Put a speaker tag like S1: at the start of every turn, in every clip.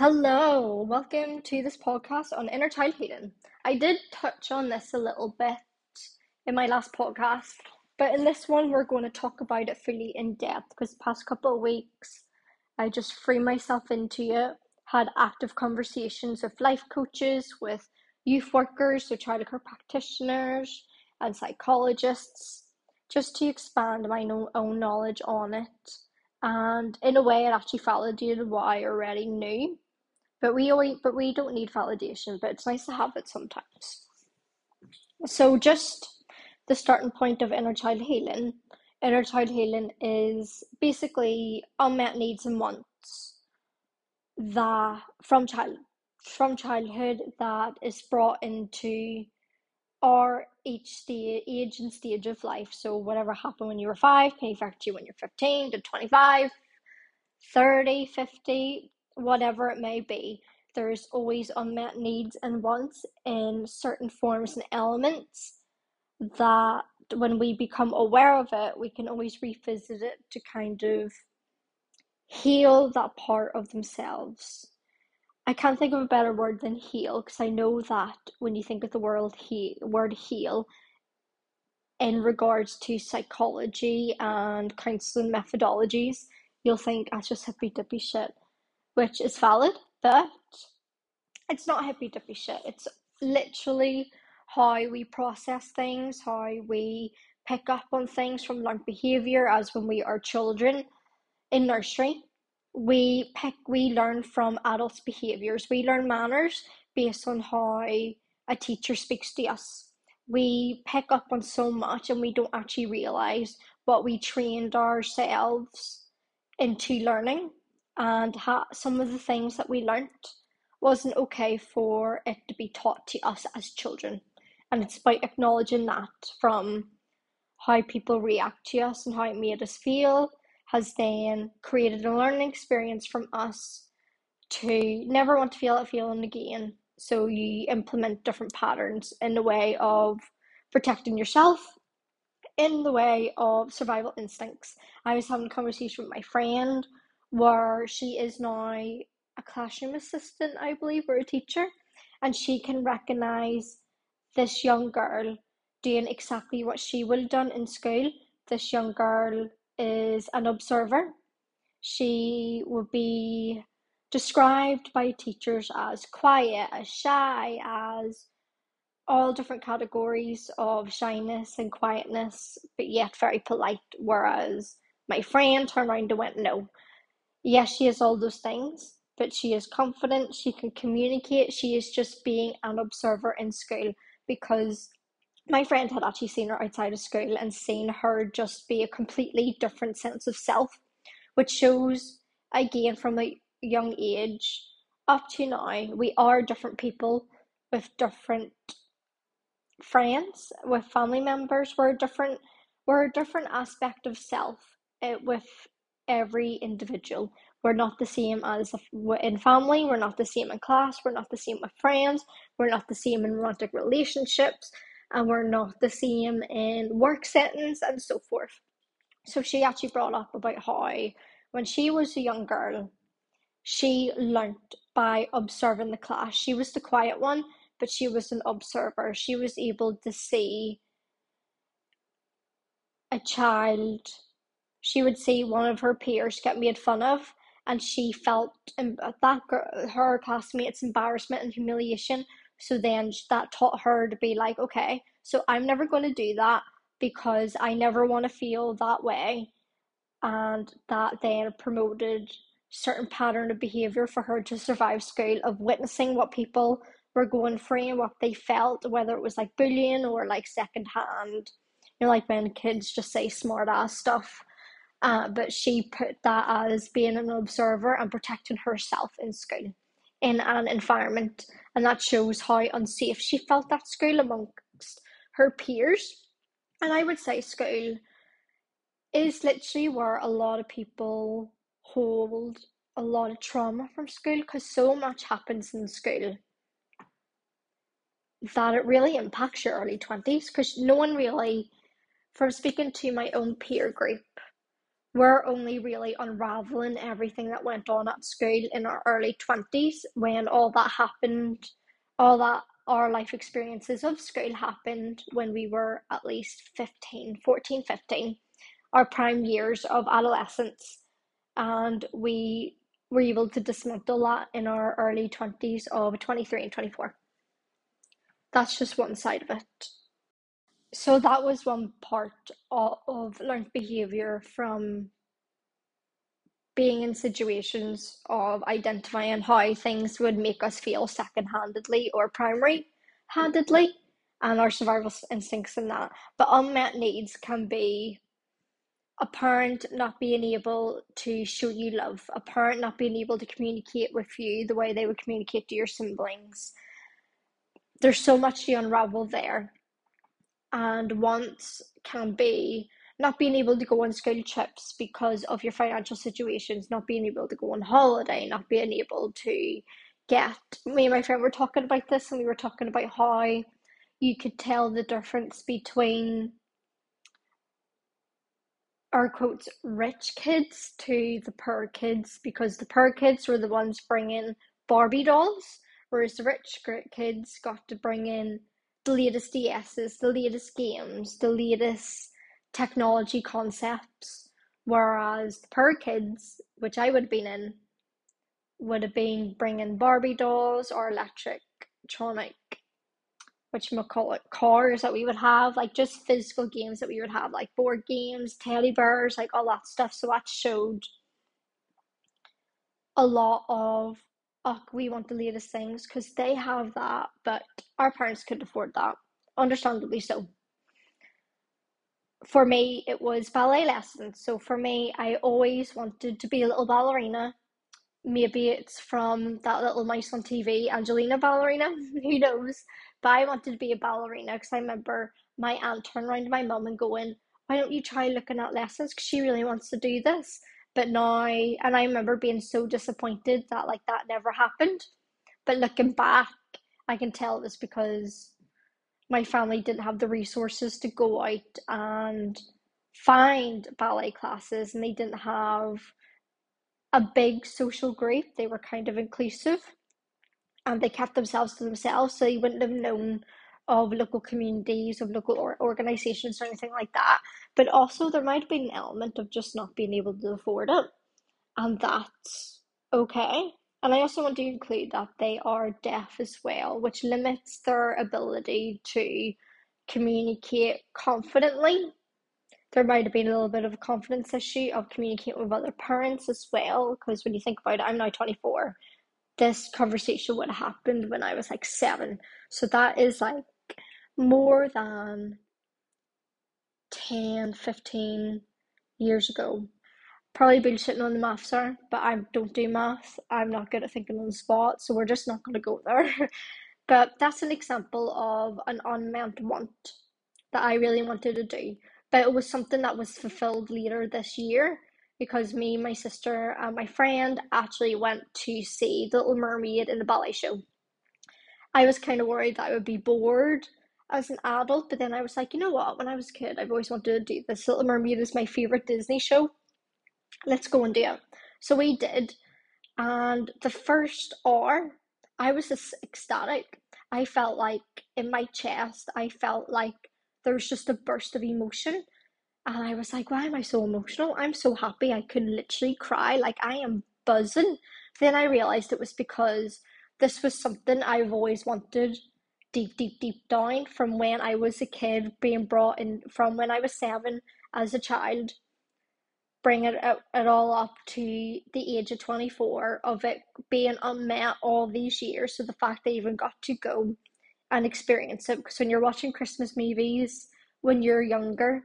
S1: Hello, welcome to this podcast on inner child healing. I did touch on this a little bit in my last podcast, but in this one, we're going to talk about it fully in depth because the past couple of weeks I just threw myself into it, had active conversations with life coaches, with youth workers, so childcare practitioners, and psychologists, just to expand my own knowledge on it. And in a way, it actually validated what I already knew. But we always, but we don't need validation. But it's nice to have it sometimes. So just the starting point of inner child healing. Inner child healing is basically unmet needs and wants that from child from childhood that is brought into our each stage age and stage of life. So whatever happened when you were five can affect you when you're 15 to 25, 30, 50, whatever it may be. There's always unmet needs and wants in certain forms and elements that when we become aware of it, we can always revisit it to kind of heal that part of themselves. I can't think of a better word than heal because I know that when you think of the word he- word heal in regards to psychology and counseling methodologies, you'll think that's just hippy dippy shit, which is valid, but it's not hippy dippy shit. It's literally how we process things, how we pick up on things from learned behavior as when we are children in nursery. We pick we learn from adults' behaviors. We learn manners based on how a teacher speaks to us. We pick up on so much and we don't actually realize what we trained ourselves into learning and some of the things that we learnt wasn't okay for it to be taught to us as children. And it's about acknowledging that from how people react to us and how it made us feel has then created a learning experience from us to never want to feel that feeling again. So you implement different patterns in the way of protecting yourself, in the way of survival instincts. I was having a conversation with my friend where she is now a classroom assistant, I believe, or a teacher, and she can recognize this young girl doing exactly what she would have done in school. This young girl is an observer. She would be described by teachers as quiet, as shy, as all different categories of shyness and quietness, but yet very polite. Whereas my friend turned around and went, No, yes, she is all those things, but she is confident, she can communicate, she is just being an observer in school because my friend had actually seen her outside of school and seen her just be a completely different sense of self, which shows again from a young age up to now, we are different people with different friends, with family members. We're different. We're a different aspect of self uh, with every individual. We're not the same as in family, we're not the same in class, we're not the same with friends, we're not the same in romantic relationships, and we're not the same in work settings and so forth. So she actually brought up about how when she was a young girl, she learnt by observing the class. She was the quiet one, but she was an observer. She was able to see a child she would see one of her peers get made fun of and she felt uh, that her classmates embarrassment and humiliation. So then that taught her to be like okay so i'm never going to do that because i never want to feel that way. And that then promoted certain pattern of behavior for her to survive school of witnessing what people were going through and what they felt whether it was like bullying or like secondhand. You know like when kids just say smart ass stuff uh, but she put that as being an observer and protecting herself in school in an environment and that shows how unsafe she felt at school amongst her peers. And i would say school is literally where a lot of people hold a lot of trauma from school because so much happens in school that it really impacts your early 20s because no one really from speaking to my own peer group we're only really unraveling everything that went on at school in our early 20s when all that happened, all that our life experiences of school happened when we were at least 15, 14, 15, our prime years of adolescence. And we were able to dismantle that in our early 20s of 23 and 24. That's just one side of it so that was one part of, of learned behavior from being in situations of identifying how things would make us feel second-handedly or primary-handedly and our survival instincts in that. But unmet needs can be a parent not being able to show you love a parent not being able to communicate with you the way they would communicate to your siblings. There's so much to unravel there and wants can be not being able to go on school trips because of your financial situations, not being able to go on holiday, not being able to get. Me and my friend were talking about this, and we were talking about how you could tell the difference between our quotes rich kids to the poor kids because the poor kids were the ones bringing Barbie dolls, whereas the rich kids got to bring in the latest DSs, the latest games, the latest technology concepts. Whereas the poor kids, which I would have been in, would have been bringing Barbie dolls or electric tronic, which we call it, cars that we would have, like just physical games that we would have, like board games, teddy bears, like all that stuff. So that showed a lot of oh, we want the latest things because they have that, but our parents couldn't afford that, understandably so. For me, it was ballet lessons. So for me, I always wanted to be a little ballerina. Maybe it's from that little mouse on TV, Angelina Ballerina, who knows? But I wanted to be a ballerina because I remember my aunt turning around to my mum and going, Why don't you try looking at lessons? Because she really wants to do this. But now, and I remember being so disappointed that like that never happened. But looking back, I can tell it was because my family didn't have the resources to go out and find ballet classes and they didn't have a big social group. They were kind of inclusive and they kept themselves to themselves, so you wouldn't have known of local communities, of local or- organizations, or anything like that. But also, there might been an element of just not being able to afford it, and that's okay. And I also want to include that they are deaf as well, which limits their ability to communicate confidently. There might have been a little bit of a confidence issue of communicating with other parents as well, because when you think about it, I'm now 24. This conversation would have happened when I was like seven. So that is like more than 10, 15 years ago. Probably been sitting on the maths are, but I don't do math. I'm not good at thinking on the spot, so we're just not going to go there. but that's an example of an unmet want that I really wanted to do. But it was something that was fulfilled later this year because me, my sister, and my friend actually went to see The Little Mermaid in the ballet show. I was kind of worried that I would be bored as an adult, but then I was like, you know what? When I was a kid, I've always wanted to do this. Little Mermaid is my favorite Disney show. Let's go and do it. So we did, and the first hour, I was just ecstatic. I felt like in my chest, I felt like there was just a burst of emotion. And I was like, why am I so emotional? I'm so happy. I could literally cry. Like, I am buzzing. Then I realized it was because this was something I've always wanted deep, deep, deep down from when I was a kid, being brought in from when I was seven as a child, bring it, it all up to the age of 24 of it being unmet all these years. So the fact they even got to go and experience it, because when you're watching Christmas movies when you're younger,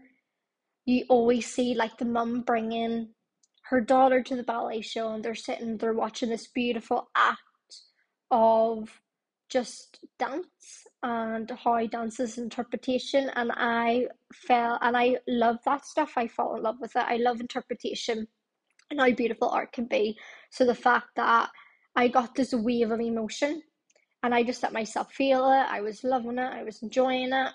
S1: you always see like the mum bringing her daughter to the ballet show and they're sitting, they're watching this beautiful act of just dance and how dance is interpretation and I fell and I love that stuff. I fall in love with it. I love interpretation and how beautiful art can be. So the fact that I got this wave of emotion and I just let myself feel it. I was loving it. I was enjoying it.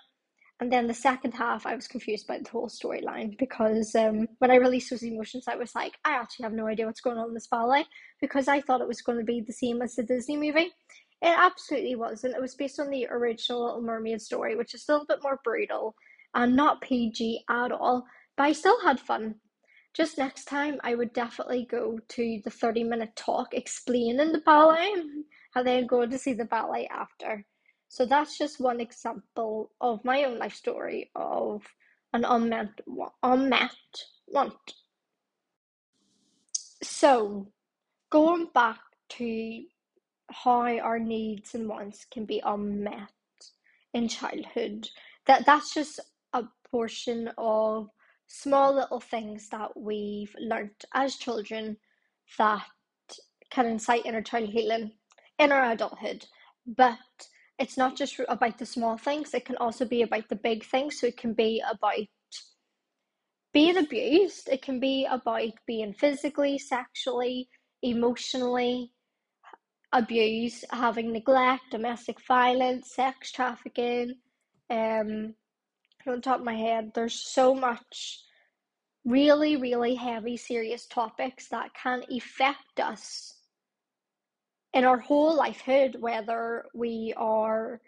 S1: and then the second half, I was confused by the whole storyline because um, when I released those emotions, I was like, I actually have no idea what's going on in this ballet because I thought it was going to be the same as the Disney movie. It absolutely wasn't. It was based on the original Little Mermaid story, which is a little bit more brutal and not PG at all, but I still had fun. Just next time, I would definitely go to the 30 minute talk explaining the ballet and then go to see the ballet after. So that's just one example of my own life story of an unmet, unmet want. So, going back to how our needs and wants can be unmet in childhood, that that's just a portion of small little things that we've learnt as children that can incite inner child healing in our adulthood. But it's not just about the small things, it can also be about the big things. So it can be about being abused, it can be about being physically, sexually, emotionally abused, having neglect, domestic violence, sex trafficking. Um, on top of my head, there's so much really, really heavy, serious topics that can affect us in our whole lifehood, whether we are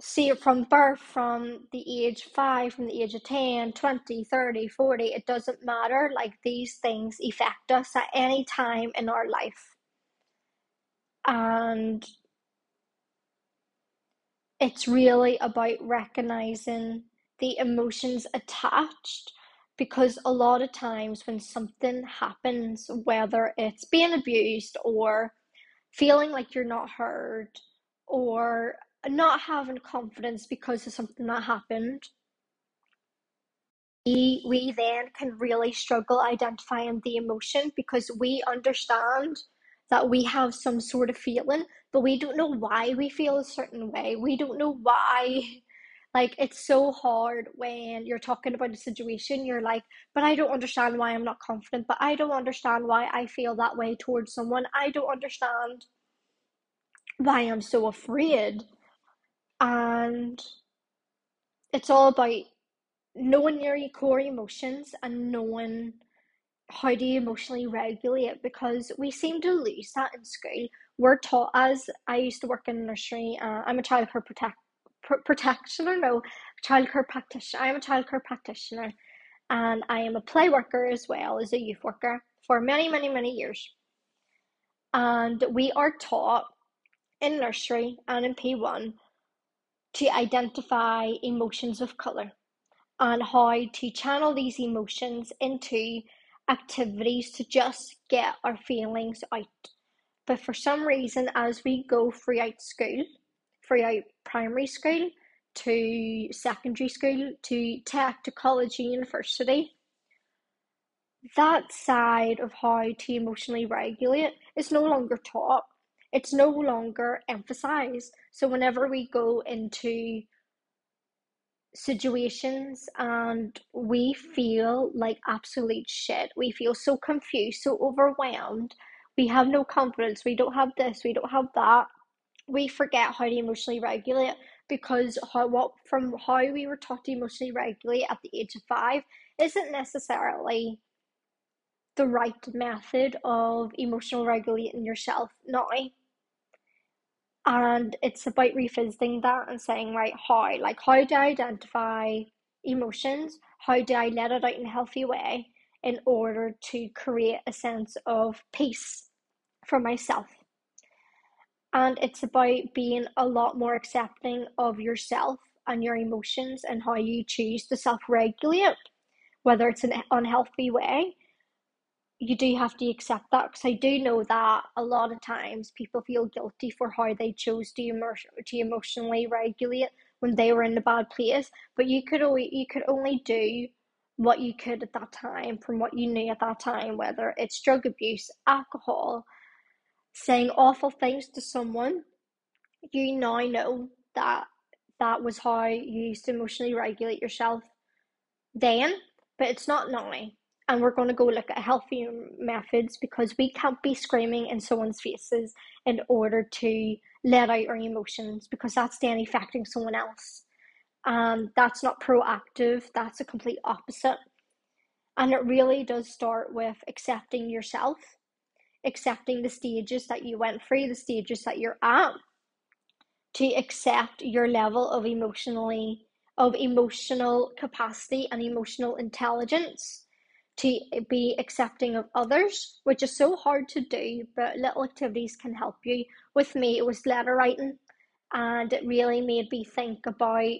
S1: see it from birth, from the age 5, from the age of 10, 20, 30, 40, it doesn't matter. Like these things affect us at any time in our life. And it's really about recognizing the emotions attached because a lot of times when something happens, whether it's being abused or feeling like you're not heard or not having confidence because of something that happened, we, we then can really struggle identifying the emotion because we understand that we have some sort of feeling, but we don't know why we feel a certain way. We don't know why like it's so hard when you're talking about a situation, you're like, but I don't understand why I'm not confident, but I don't understand why I feel that way towards someone. I don't understand why I'm so afraid. And it's all about knowing your core emotions and knowing how do you emotionally regulate because we seem to lose that in school. We're taught as I used to work in nursery. Uh, I'm a childcare protect pr- practitioner, no, childcare practitioner. I am a child care practitioner, and I am a play worker as well as a youth worker for many, many, many years. And we are taught in nursery and in P1 to identify emotions of colour and how to channel these emotions into activities to just get our feelings out. But for some reason, as we go throughout school, throughout primary school to secondary school to tech to college and university. That side of how to emotionally regulate is no longer taught. It's no longer emphasized. So whenever we go into situations and we feel like absolute shit, we feel so confused, so overwhelmed, we have no confidence, we don't have this, we don't have that. We forget how to emotionally regulate because how what from how we were taught to emotionally regulate at the age of five isn't necessarily the right method of emotional regulating yourself now. And it's about revisiting that and saying, right, how? Like, how do I identify emotions? How do I let it out in a healthy way in order to create a sense of peace for myself? and it's about being a lot more accepting of yourself and your emotions and how you choose to self regulate, whether it's an unhealthy way. You do have to accept that because I do know that a lot of times people feel guilty for how they chose to, immer- to emotionally regulate when they were in a bad place. But you could only you could only do what you could at that time from what you knew at that time, whether it's drug abuse, alcohol, saying awful things to someone, you now know that that was how you used to emotionally regulate yourself then, but it's not now. And we're going to go look at healthy methods because we can't be screaming in someone's faces in order to let out our emotions because that's then affecting someone else. And that's not proactive, that's a complete opposite. And it really does start with accepting yourself, accepting the stages that you went through, the stages that you're at, to accept your level of emotionally of emotional capacity and emotional intelligence to be accepting of others, which is so hard to do, but little activities can help you. With me, it was letter writing, and it really made me think about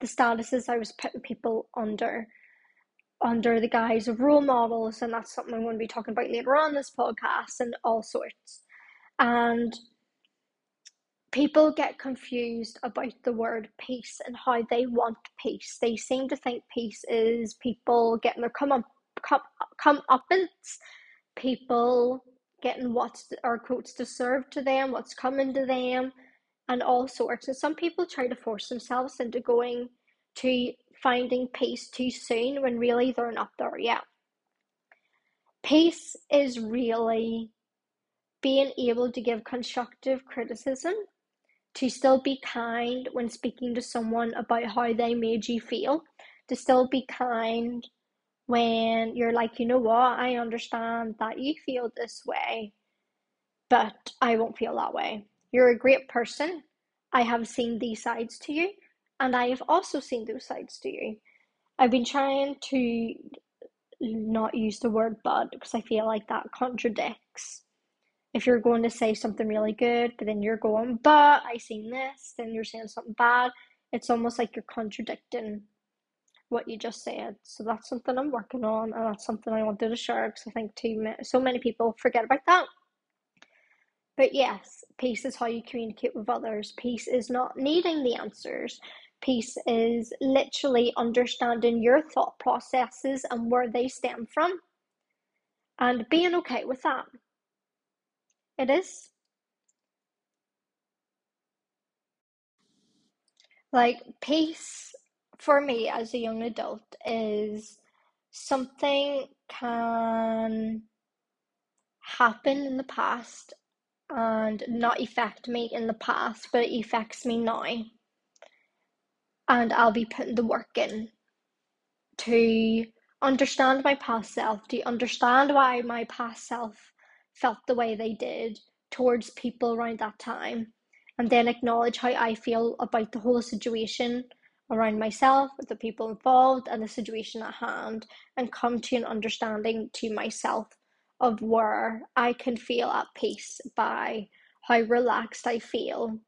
S1: the statuses I was putting people under under the guise of role models, and that's something I'm going to be talking about later on this podcast and all sorts. And people get confused about the word peace and how they want peace. They seem to think peace is people getting their come up come come uppance, people getting what's or quotes deserved to them, what's coming to them, and all sorts. And some people try to force themselves into going to finding peace too soon when really they're not there yet. Peace is really being able to give constructive criticism, to still be kind when speaking to someone about how they made you feel, to still be kind when you're like, you know what, I understand that you feel this way, but I won't feel that way. You're a great person. I have seen these sides to you, and I have also seen those sides to you. I've been trying to not use the word but because I feel like that contradicts. If you're going to say something really good, but then you're going, but I seen this, then you're saying something bad, it's almost like you're contradicting what you just said. So that's something I'm working on, and that's something I wanted to share because I think too so many people forget about that. But yes, peace is how you communicate with others. Peace is not needing the answers. Peace is literally understanding your thought processes and where they stem from, and being okay with that. It is. Like peace for me as a young adult is something can happen in the past and not affect me in the past, but it affects me now. And I'll be putting the work in to understand my past self, to understand why my past self felt the way they did towards people around that time, and then acknowledge how I feel about the whole situation around myself, the people involved, and the situation at hand, and come to an understanding to myself of where I can feel at peace by how relaxed I feel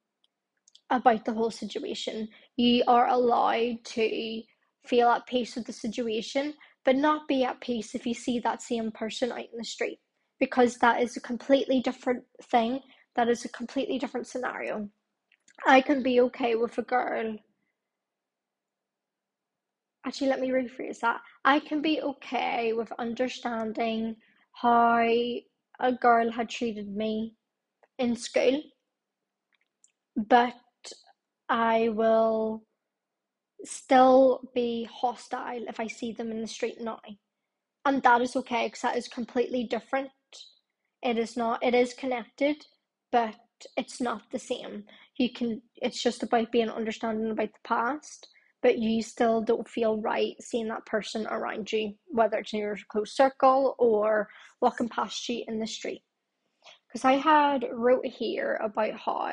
S1: about the whole situation. You are allowed to feel at peace with the situation, but not be at peace if you see that same person out in the street, because that is a completely different thing. That is a completely different scenario. I can be okay with a girl actually let me rephrase that. I can be okay with understanding how a girl had treated me in school but i will still be hostile if i see them in the street now. And that is okay because that is completely different. It is not it is connected but it's not the same. You can it's just about being understanding about the past but you still don't feel right seeing that person around you, whether it's in your close circle or walking past you in the street. Because I had wrote here about how,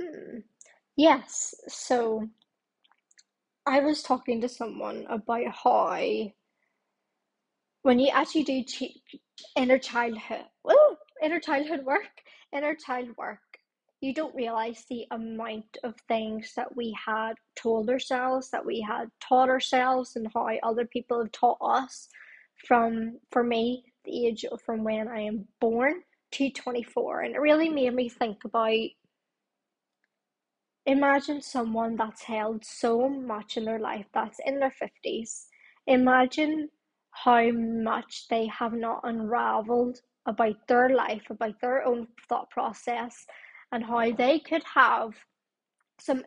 S1: hmm, yes, so I was talking to someone about how when you actually do inner childhood, well, inner childhood work, inner child work, you don't realize the amount of things that we had told ourselves, that we had taught ourselves, and how other people have taught us from, for me, the age of from when I am born to 24. And it really made me think about imagine someone that's held so much in their life that's in their 50s. Imagine how much they have not unraveled about their life, about their own thought process, and how they could have some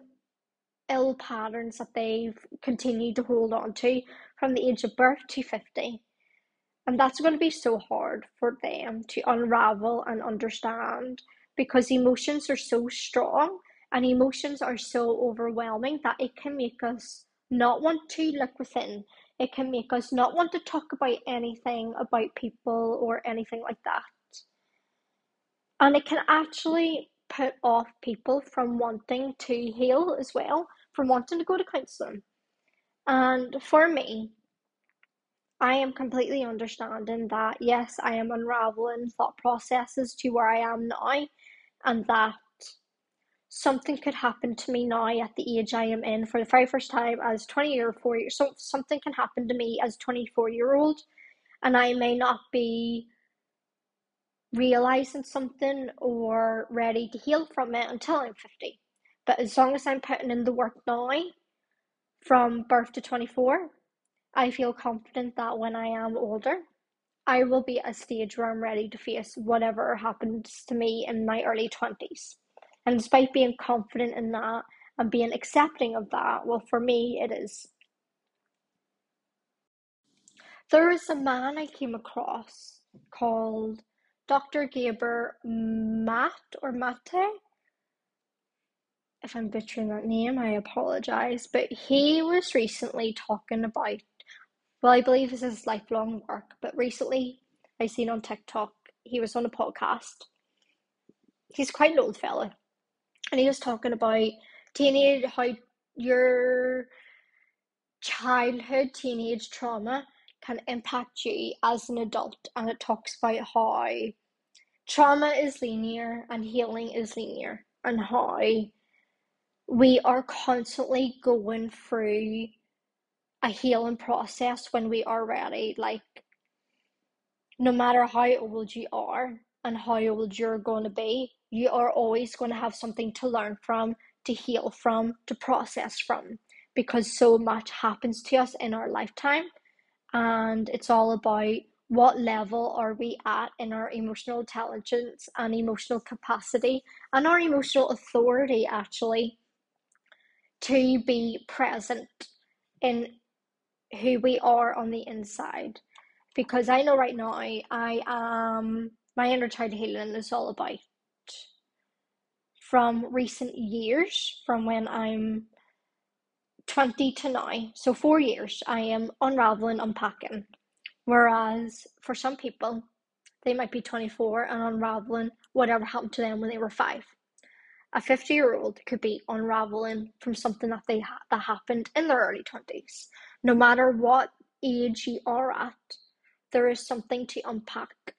S1: ill patterns that they've continued to hold on to from the age of birth to 50. And that's going to be so hard for them to unravel and understand because emotions are so strong and emotions are so overwhelming that it can make us not want to look within. It can make us not want to talk about anything about people or anything like that. And it can actually put off people from wanting to heal as well, from wanting to go to counselling. And for me, I am completely understanding that yes, I am unraveling thought processes to where I am now, and that something could happen to me now at the age I am in for the very first time as 20 or 4 years. So something can happen to me as 24 year old, and I may not be realizing something or ready to heal from it until I'm 50. But as long as I'm putting in the work now, from birth to 24, I feel confident that when I am older, I will be at a stage where I'm ready to face whatever happens to me in my early 20s. And despite being confident in that and being accepting of that, well, for me, it is. There is a man I came across called Dr. Gaber Matt or Mate. If I'm butchering that name, I apologize. But he was recently talking about, well, I believe this is lifelong work, but recently I seen on TikTok, he was on a podcast. He's quite an old fella and he was talking about teenage how your childhood teenage trauma can impact you as an adult and it talks about how trauma is linear and healing is linear and how we are constantly going through a healing process when we are ready like no matter how old you are and how old you're going to be you are always going to have something to learn from, to heal from, to process from, because so much happens to us in our lifetime. And it's all about what level are we at in our emotional intelligence and emotional capacity and our emotional authority, actually, to be present in who we are on the inside. Because I know right now I am, my inner child healing is all about from recent years, from when I'm 20 to now, so four years, I am unraveling, unpacking. Whereas for some people, they might be 24 and unraveling whatever happened to them when they were five. A 50 year old could be unraveling from something that they ha- that happened in their early 20s. No matter what age you are at, there is something to unpack.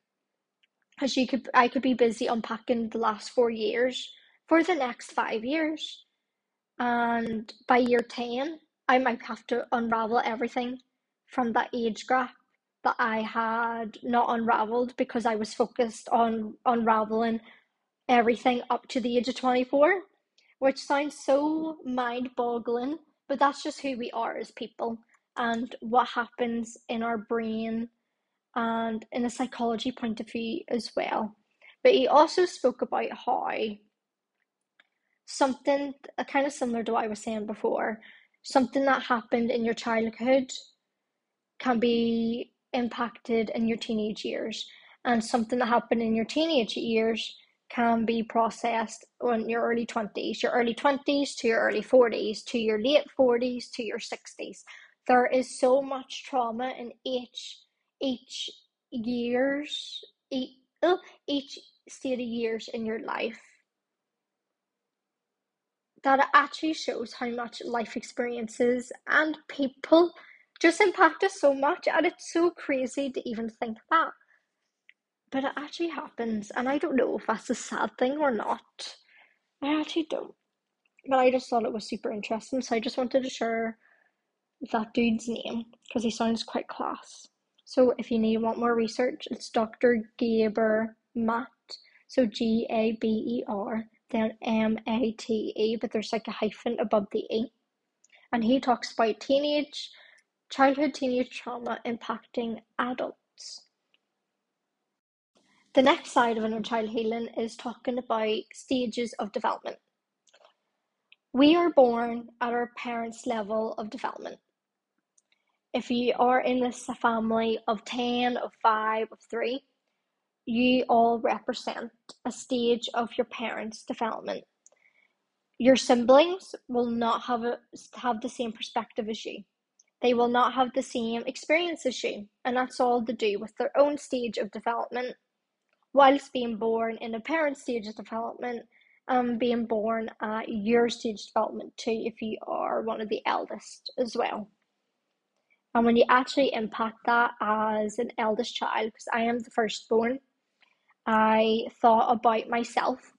S1: As you could, I could be busy unpacking the last four years for the next five years. And by year 10, I might have to unravel everything from that age gap that I had not unraveled because I was focused on unraveling everything up to the age of 24, which sounds so mind boggling, but that's just who we are as people and what happens in our brain and in a psychology point of view as well. But he also spoke about how something uh, kind of similar to what I was saying before, something that happened in your childhood can be impacted in your teenage years, and something that happened in your teenage years can be processed in your early 20s, your early 20s to your early 40s, to your late 40s to your 60s. There is so much trauma in each each years each, uh, each state of years in your life that it actually shows how much life experiences and people just impact us so much, and it's so crazy to even think that. But it actually happens, and I don't know if that's a sad thing or not. I actually don't. But I just thought it was super interesting, so I just wanted to share that dude's name because he sounds quite class. So if you need want more research, it's Dr. Gaber Matt. So G A B E R then M A T E, but there's like a hyphen above the E. And he talks about teenage, childhood teenage trauma impacting adults. The next side of inner child healing is talking about stages of development. We are born at our parents' level of development. If you are in this family of 10, of 5, of 3, you all represent a stage of your parents' development. Your siblings will not have a, have the same perspective as you. They will not have the same experience as you, and that's all to do with their own stage of development. Whilst being born in a parent's stage of development, um, being born at your stage development too, if you are one of the eldest as well. And when you actually impact that as an eldest child, because I am the firstborn, I thought about myself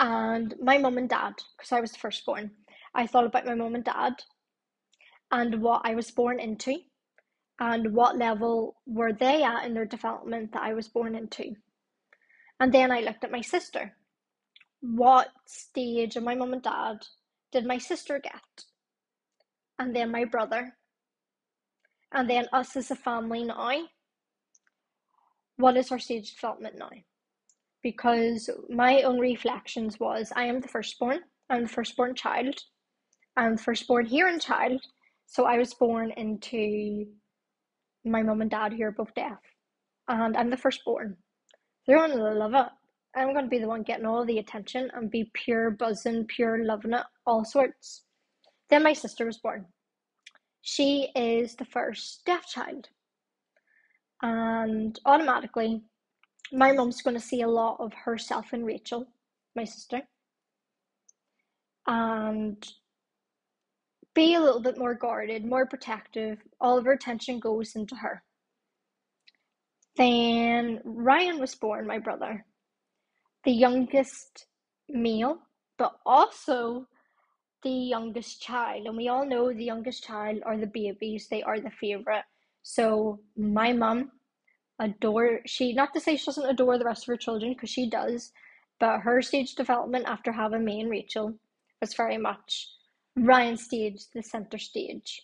S1: and my mum and dad, because I was the firstborn. I thought about my mum and dad and what I was born into and what level were they at in their development that I was born into. And then I looked at my sister what stage of my mum and dad did my sister get? And then my brother. And then us as a family now. What is our stage development now? Because my own reflections was I am the firstborn. I'm the firstborn child. I'm the firstborn here in child. So I was born into my mum and dad here both deaf. And I'm the firstborn. They're gonna love it. I'm to be the one getting all the attention and be pure buzzing, pure loving it, all sorts. Then my sister was born. She is the first deaf child. And automatically, my mum's going to see a lot of herself in Rachel, my sister, and be a little bit more guarded, more protective. All of her attention goes into her. Then Ryan was born, my brother the youngest male, but also the youngest child. And we all know the youngest child are the babies, they are the favorite. So my mum adore she not to say she doesn't adore the rest of her children because she does, but her stage development after having me and Rachel was very much Ryan stage, the center stage.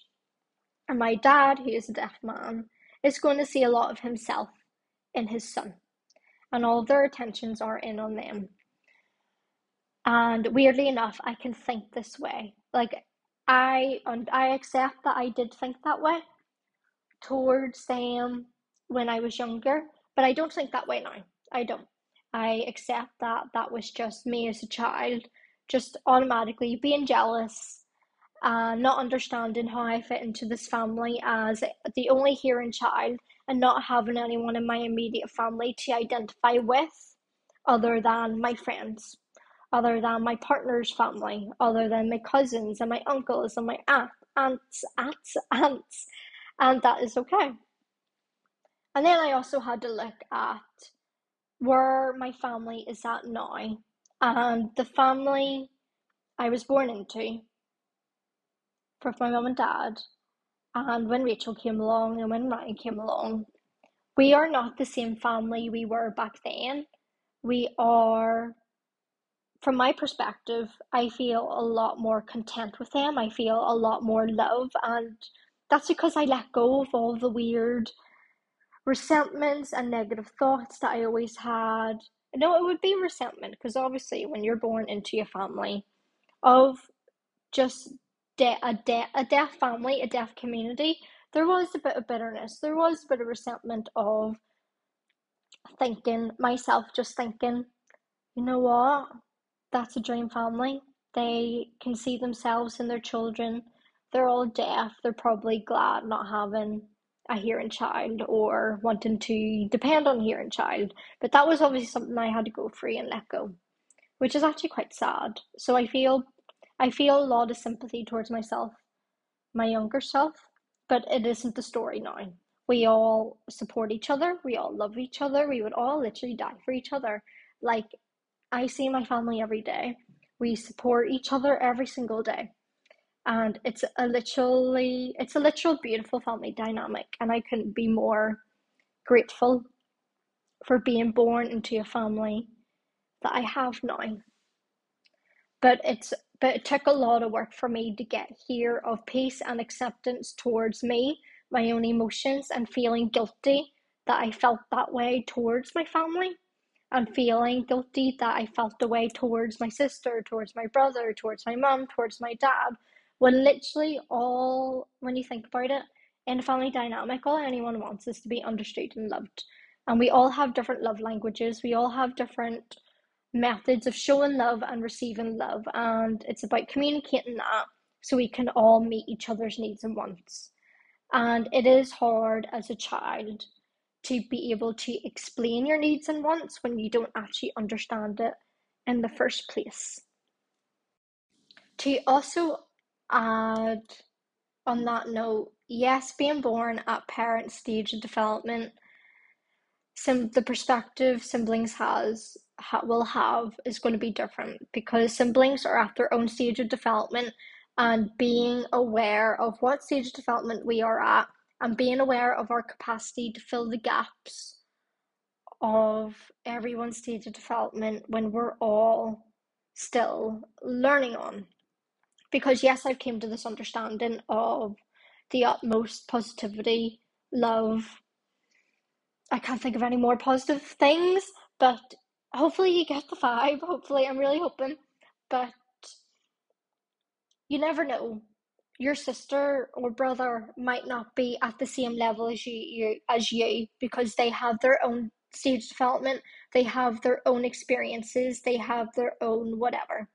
S1: And my dad, who is a deaf man, is going to see a lot of himself in his son and all their attentions are in on them. And weirdly enough, I can think this way. Like I and I accept that I did think that way towards them when I was younger, but I don't think that way now. I don't. I accept that that was just me as a child, just automatically being jealous, uh, not understanding how I fit into this family as the only hearing child and not having anyone in my immediate family to identify with other than my friends, other than my partner's family, other than my cousins and my uncles and my aunt, aunts, aunts, aunts, and that is okay. And then I also had to look at where my family is at now and the family I was born into with my mum and dad and when Rachel came along and when Ryan came along, we are not the same family we were back then. We are, from my perspective, I feel a lot more content with them. I feel a lot more love, and that's because I let go of all the weird resentments and negative thoughts that I always had. No, it would be resentment because obviously, when you're born into a family of just de- a, de- a deaf family, a deaf community, there was a bit of bitterness. There was a bit of resentment of thinking, myself just thinking, you know what? That's a dream family. They can see themselves in their children. They're all deaf. They're probably glad not having a hearing child or wanting to depend on hearing child. But that was obviously something I had to go free and let go, which is actually quite sad. So I feel I feel a lot of sympathy towards myself, my younger self, but it isn't the story now. We all support each other, we all love each other, we would all literally die for each other. Like, I see my family every day. We support each other every single day. And it's a literally it's a literal beautiful family dynamic and I couldn't be more grateful for being born into a family that I have now. But it's but it took a lot of work for me to get here of peace and acceptance towards me, my own emotions, and feeling guilty that I felt that way towards my family. and feeling guilty that I felt the way towards my sister, towards my brother, towards my mum, towards my dad. When literally all, when you think about it, in a family dynamic, all anyone wants is to be understood and loved. And we all have different love languages. We all have different methods of showing love and receiving love. And it's about communicating that so we can all meet each other's needs and wants. And it is hard as a child to be able to explain your needs and wants when you don't actually understand it in the first place. To also add on that note, yes, being born at parent stage of development, some the perspective siblings has ha, will have is going to be different because siblings are at their own stage of development and being aware of what stage of development we are at and being aware of our capacity to fill the gaps of everyone's stage of development when we're all still learning on. Because yes, I've came to this understanding of the utmost positivity, love. I can't think of any more positive things, but hopefully you get the vibe. Hopefully, I'm really hoping. But you never know your sister or brother might not be at the same level as you, you as you because they have their own stage development they have their own experiences they have their own whatever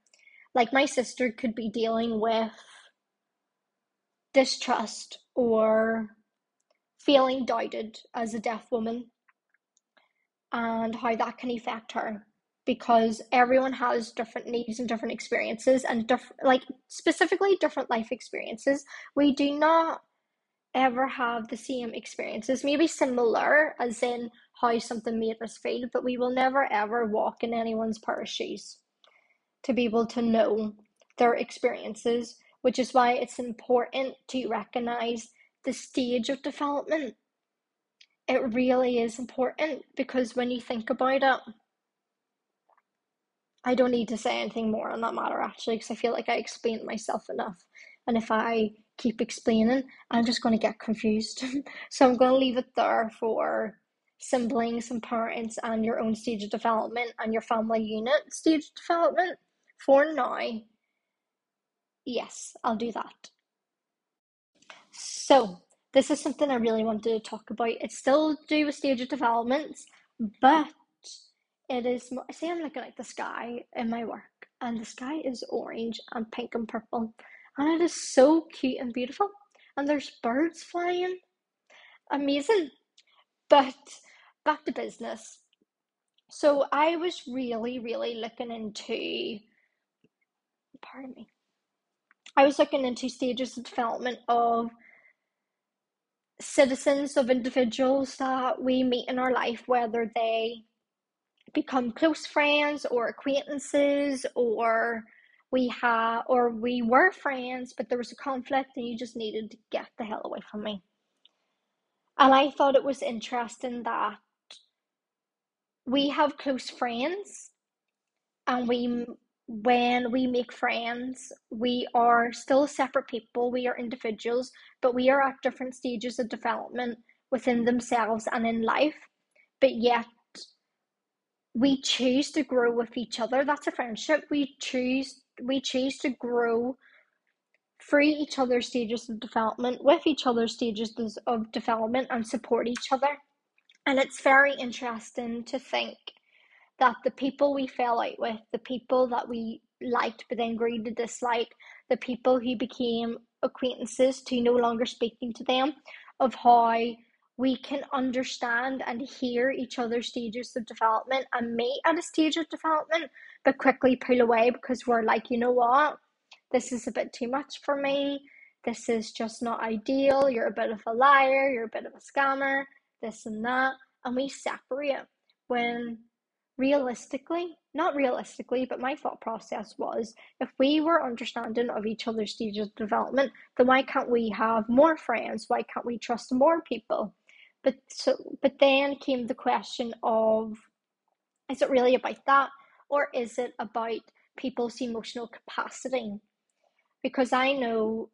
S1: like my sister could be dealing with distrust or feeling doubted as a deaf woman and how that can affect her because everyone has different needs and different experiences and different like specifically different life experiences. We do not ever have the same experiences maybe similar as in how something made us feel but we will never ever walk in anyone's pair of shoes to be able to know their experiences which is why it's important to recognize the stage of development it really is important because when you think about it I don't need to say anything more on that matter actually, because I feel like I explained myself enough. And if I keep explaining, I'm just going to get confused. so I'm going to leave it there for siblings and parents and your own stage of development and your family unit stage of development. For now, yes, I'll do that. So, this is something I really wanted to talk about. It's still to do with stage of developments, but it is, I see I'm looking at the sky in my work, and the sky is orange and pink and purple, and it is so cute and beautiful. And there's birds flying. Amazing. But back to business. So I was really, really looking into, pardon me, I was looking into stages of development of citizens, of individuals that we meet in our life, whether they become close friends or acquaintances or we had or we were friends but there was a conflict and you just needed to get the hell away from me. And i thought it was interesting that we have close friends and we when we make friends we are still separate people we are individuals but we are at different stages of development within themselves and in life but yet we choose to grow with each other. That's a friendship. We choose we choose to grow through each other's stages of development, with each other's stages of development, and support each other. And it's very interesting to think that the people we fell out with, the people that we liked but then grew to dislike, the people who became acquaintances to no longer speaking to them, of how we can understand and hear each other's stages of development and meet at a stage of development, but quickly pull away because we're like, you know what, this is a bit too much for me. This is just not ideal. You're a bit of a liar. You're a bit of a scammer. This and that. And we separate when realistically, not realistically, but my thought process was if we were understanding of each other's stages of development, then why can't we have more friends? Why can't we trust more people? But so but then came the question of is it really about that or is it about people's emotional capacity? Because I know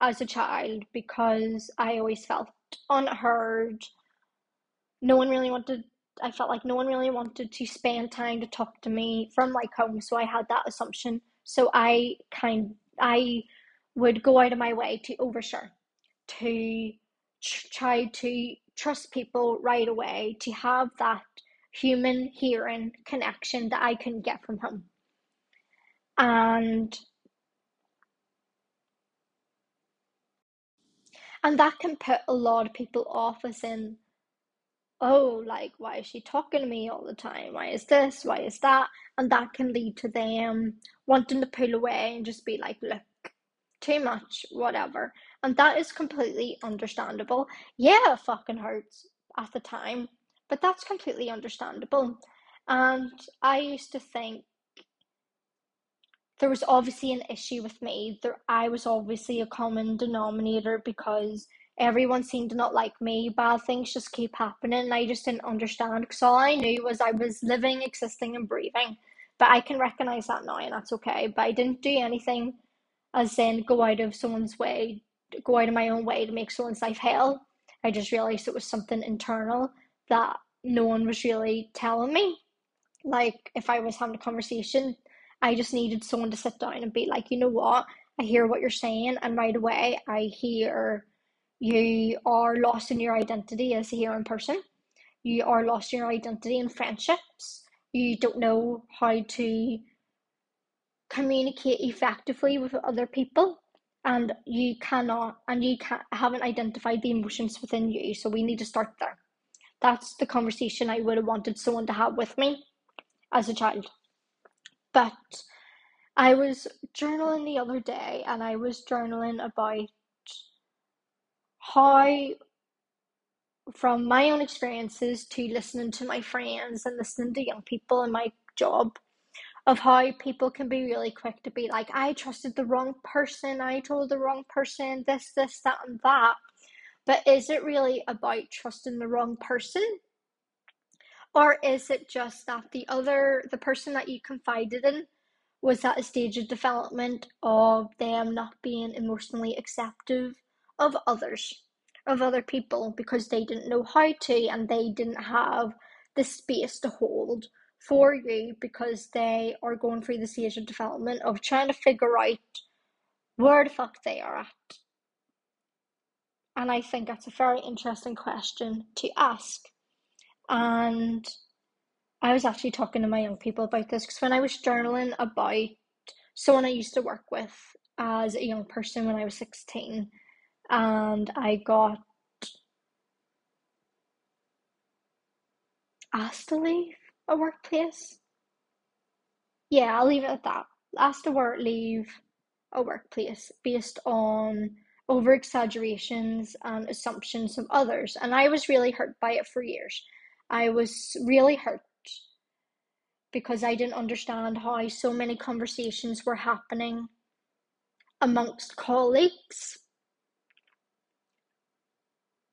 S1: as a child, because I always felt unheard, no one really wanted I felt like no one really wanted to spend time to talk to me from like home, so I had that assumption. So I kind I would go out of my way to overshare, to try to trust people right away, to have that human hearing connection that I couldn't get from home. And and that can put a lot of people off as in oh like why is she talking to me all the time? Why is this? Why is that? And that can lead to them wanting to pull away and just be like look too much whatever. And that is completely understandable. Yeah it fucking hurts at the time but that's completely understandable. And i used to think there was obviously an issue with me. There, I was obviously a common denominator because everyone seemed to not like me. Bad things just keep happening, and I just didn't understand because all I knew was I was living, existing, and breathing. But I can recognize that now, and that's okay. But I didn't do anything as in go out of someone's way, go out of my own way to make someone's life hell. I just realized it was something internal that no one was really telling me. Like if I was having a conversation I just needed someone to sit down and be like, you know what? I hear what you're saying, and right away I hear you are lost in your identity as a hearing person. You are lost in your identity in friendships. You don't know how to communicate effectively with other people, and you cannot, and you can't, haven't identified the emotions within you. So we need to start there. That's the conversation I would have wanted someone to have with me as a child. But I was journaling the other day and I was journaling about how, from my own experiences to listening to my friends and listening to young people in my job, of how people can be really quick to be like, I trusted the wrong person, I told the wrong person this, this, that, and that. But is it really about trusting the wrong person? Or is it just that the other, the person that you confided in, was at a stage of development of them not being emotionally acceptive of others, of other people, because they didn't know how to and they didn't have the space to hold for you because they are going through the stage of development of trying to figure out where the fuck they are at. And I think that's a very interesting question to ask. And I was actually talking to my young people about this because when I was journaling about someone I used to work with as a young person when I was 16, and I got asked to leave a workplace. Yeah, I'll leave it at that. Asked to work leave a workplace based on over exaggerations and assumptions of others, and I was really hurt by it for years. I was really hurt because I didn't understand how so many conversations were happening amongst colleagues.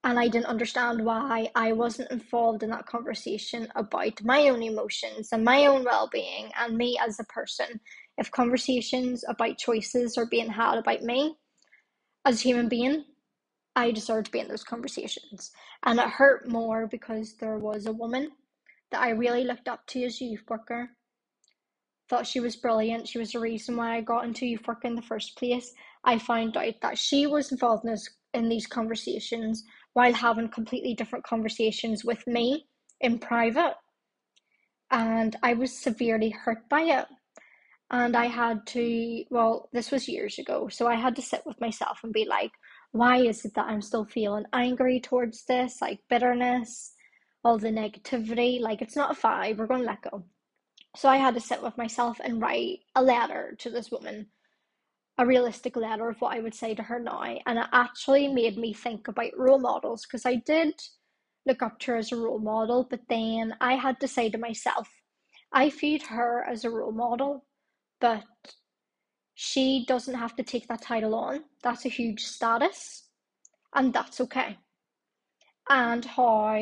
S1: And I didn't understand why I wasn't involved in that conversation about my own emotions and my own well being and me as a person. If conversations about choices are being had about me as a human being, I deserve to be in those conversations. And it hurt more because there was a woman that I really looked up to as a youth worker. Thought she was brilliant. She was the reason why I got into youth work in the first place. I found out that she was involved in, this, in these conversations while having completely different conversations with me in private. And I was severely hurt by it. And I had to, well, this was years ago. So I had to sit with myself and be like, why is it that I'm still feeling angry towards this, like bitterness? all the negativity. Like it's not a five, we're going to let go. So I had to sit with myself and write a letter to this woman, a realistic letter of what I would say to her now. And it actually made me think about role models because I did look up to her as a role model, but then I had to say to myself, I feed her as a role model, but she doesn't have to take that title on. That's a huge status, and that's okay. And how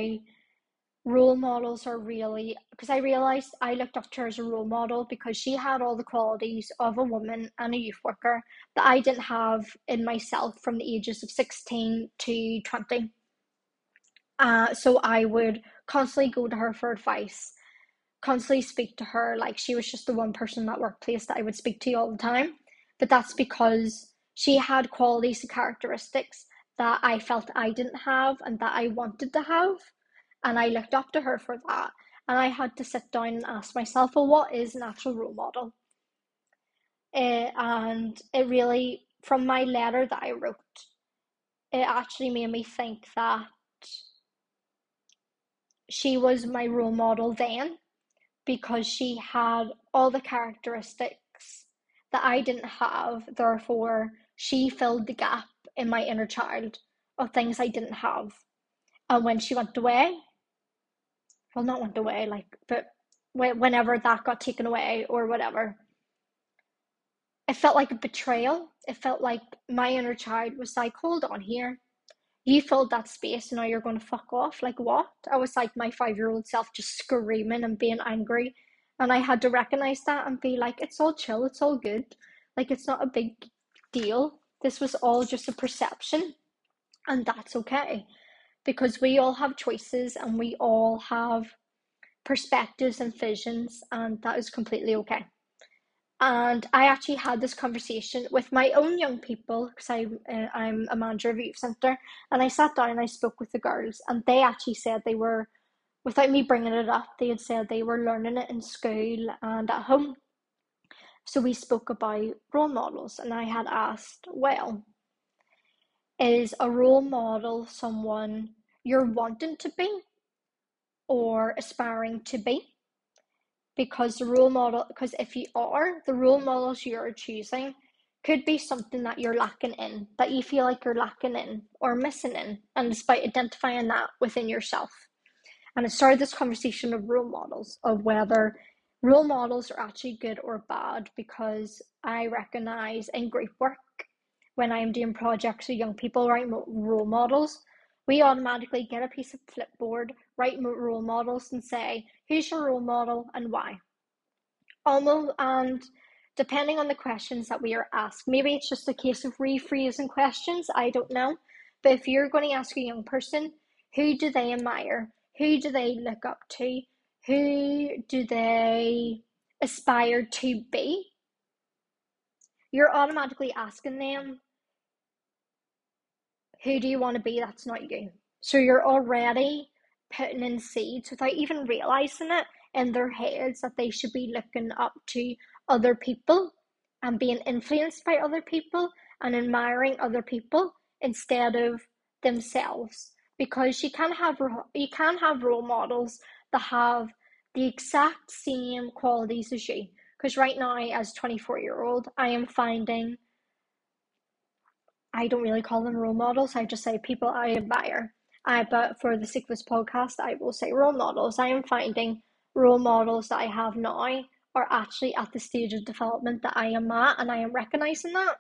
S1: role models are really because I realized I looked up to her as a role model because she had all the qualities of a woman and a youth worker that I didn't have in myself from the ages of 16 to 20. Uh, so I would constantly go to her for advice, constantly speak to her like she was just the one person in that workplace that I would speak to all the time. But that's because she had qualities and characteristics that I felt I didn't have and that I wanted to have. And I looked up to her for that. And I had to sit down and ask myself, well, what is an actual role model? Uh, and it really, from my letter that I wrote, it actually made me think that she was my role model then because she had all the characteristics that I didn't have. Therefore, she filled the gap in my inner child of things I didn't have. And when she went away, well, not went away, like, but whenever that got taken away or whatever, it felt like a betrayal. It felt like my inner child was like, hold on here. You filled that space and now you're going to fuck off. Like, what? I was like my five year old self just screaming and being angry. And I had to recognize that and be like, it's all chill, it's all good. Like, it's not a big deal. This was all just a perception. And that's okay. Because we all have choices and we all have perspectives and visions, and that is completely okay and I actually had this conversation with my own young people because I uh, I'm a manager of youth centre, and I sat down and I spoke with the girls, and they actually said they were, without me bringing it up, they had said they were learning it in school and at home. So we spoke about role models, and I had asked, well, is a role model someone you're wanting to be or aspiring to be? because the role model because if you are the role models you're choosing could be something that you're lacking in that you feel like you're lacking in or missing in and despite identifying that within yourself and it started this conversation of role models of whether role models are actually good or bad because i recognize in group work when i'm doing projects with young people write role models we automatically get a piece of flipboard, write role models, and say, who's your role model and why? Almost, and depending on the questions that we are asked, maybe it's just a case of rephrasing questions, I don't know. But if you're going to ask a young person, who do they admire? Who do they look up to? Who do they aspire to be? You're automatically asking them who do you want to be? That's not you. So you're already putting in seeds without even realizing it in their heads that they should be looking up to other people and being influenced by other people and admiring other people instead of themselves. Because you can have you can have role models that have the exact same qualities as you. Because right now as 24 year old i am finding I don't really call them role models. I just say people I admire. I but for the sake of this podcast, I will say role models. I am finding role models that I have now are actually at the stage of development that I am at, and I am recognizing that.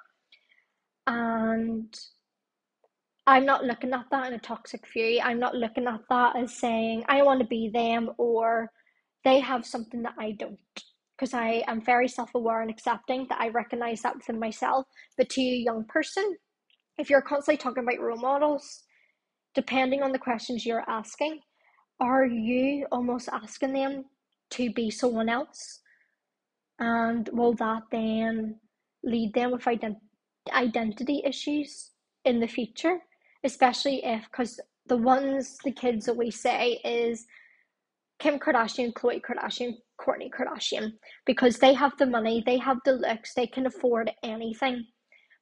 S1: And I'm not looking at that in a toxic view. I'm not looking at that as saying I want to be them or they have something that I don't. Because I am very self aware and accepting that I recognize that within myself. But to a young person, if you're constantly talking about role models, depending on the questions you're asking, are you almost asking them to be someone else? And will that then lead them with ident- identity issues in the future? Especially if, because the ones, the kids that we say is Kim Kardashian, Khloe Kardashian, Kourtney Kardashian, because they have the money, they have the looks, they can afford anything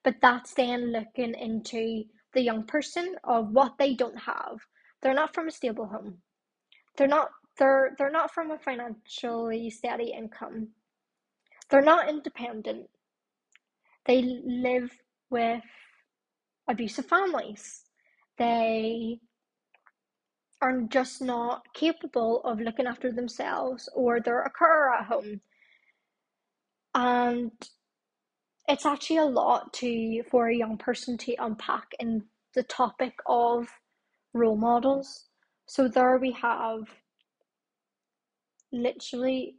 S1: but that's then looking into the young person of what they don't have. They're not from a stable home. They're not they're they're not from a financially steady income. They're not independent. They live with abusive families. They are just not capable of looking after themselves or they're a carer at home. And it's actually a lot to for a young person to unpack in the topic of role models. So there we have literally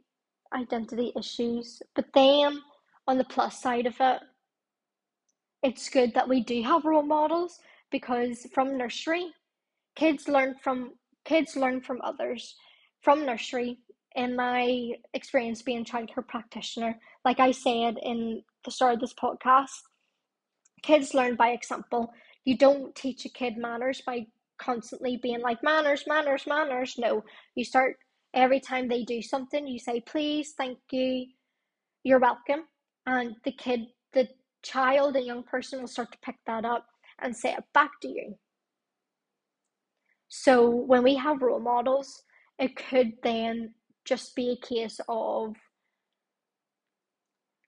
S1: identity issues, but then on the plus side of it, it's good that we do have role models because from nursery, kids learn from kids learn from others from nursery. In my experience being childcare practitioner, like I said in the start of this podcast, kids learn by example. You don't teach a kid manners by constantly being like manners, manners, manners. No, you start every time they do something, you say please, thank you, you're welcome, and the kid, the child, a young person will start to pick that up and say it back to you. So when we have role models, it could then just be a case of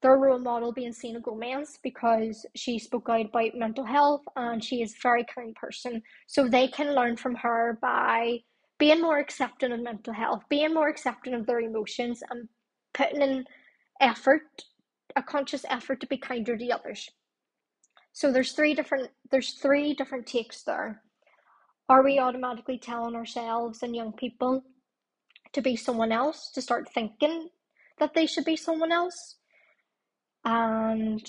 S1: their role model being Selena Gomez because she spoke out about mental health and she is a very kind person. So they can learn from her by being more accepting of mental health, being more accepting of their emotions, and putting in effort, a conscious effort to be kinder to others. So there's three different there's three different takes there. Are we automatically telling ourselves and young people to be someone else, to start thinking that they should be someone else? And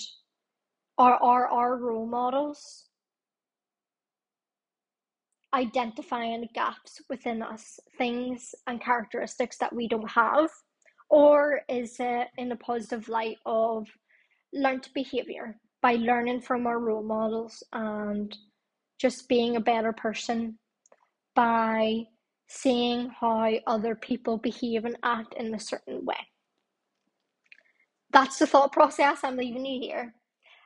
S1: are, are our role models identifying gaps within us, things and characteristics that we don't have? Or is it in a positive light of learned behavior by learning from our role models and just being a better person by seeing how other people behave and act in a certain way. That's the thought process I'm leaving you here.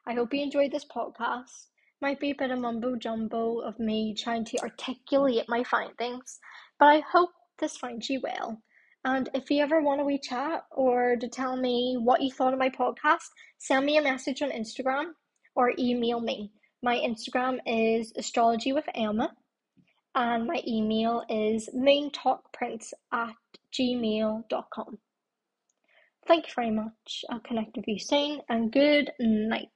S1: I hope you enjoyed this podcast. Might be a bit of mumbo jumbo of me trying to articulate my findings, but I hope this finds you well. And if you ever want to wee chat or to tell me what you thought of my podcast, send me a message on Instagram or email me. My Instagram is astrology with Emma, and my email is moontalkprince at gmail.com. Thank you very much. I'll connect with you soon, and good night.